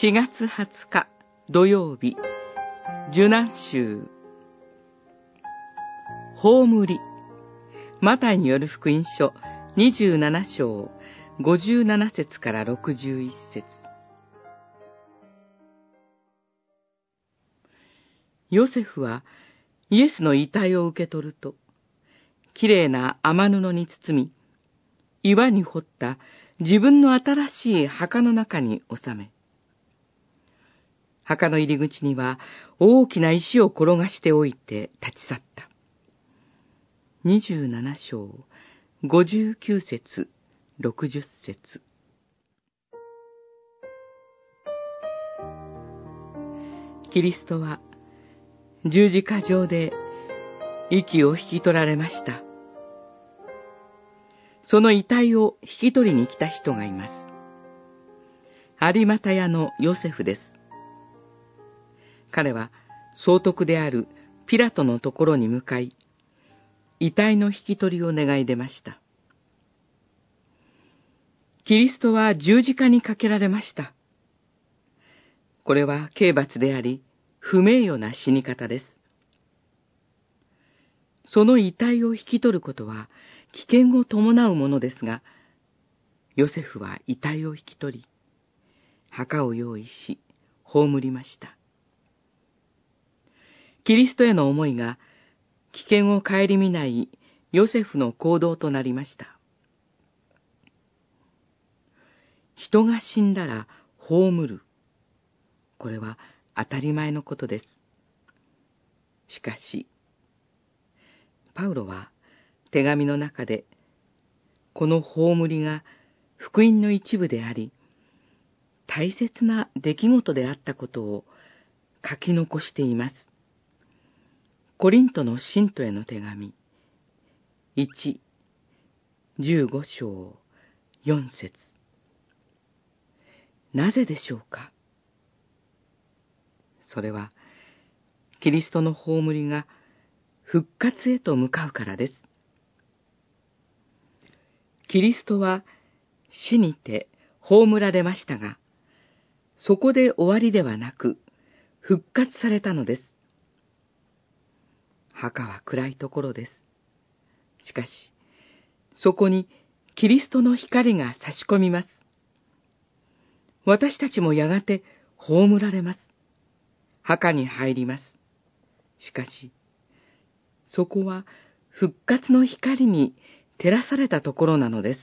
4月20日土曜日、受難週。葬り。マタイによる福音書27章57節から61節ヨセフはイエスの遺体を受け取ると、綺麗な雨布に包み、岩に掘った自分の新しい墓の中に収め、墓の入り口には大きな石を転がしておいて立ち去った。27章、59節、60節。キリストは十字架上で息を引き取られました。その遺体を引き取りに来た人がいます。有股屋のヨセフです。彼は総督であるピラトのところに向かい、遺体の引き取りを願い出ました。キリストは十字架にかけられました。これは刑罰であり、不名誉な死に方です。その遺体を引き取ることは危険を伴うものですが、ヨセフは遺体を引き取り、墓を用意し、葬りました。キリストへの思いが危険を顧みないヨセフの行動となりました。人が死んだら葬る。これは当たり前のことです。しかし、パウロは手紙の中で、この葬りが福音の一部であり、大切な出来事であったことを書き残しています。コリントの信徒への手紙、1、15章、4節なぜでしょうか？それは、キリストの葬りが復活へと向かうからです。キリストは死にて葬られましたが、そこで終わりではなく、復活されたのです。墓は暗いところです。しかし、そこにキリストの光が差し込みます。私たちもやがて葬られます。墓に入ります。しかし、そこは復活の光に照らされたところなのです。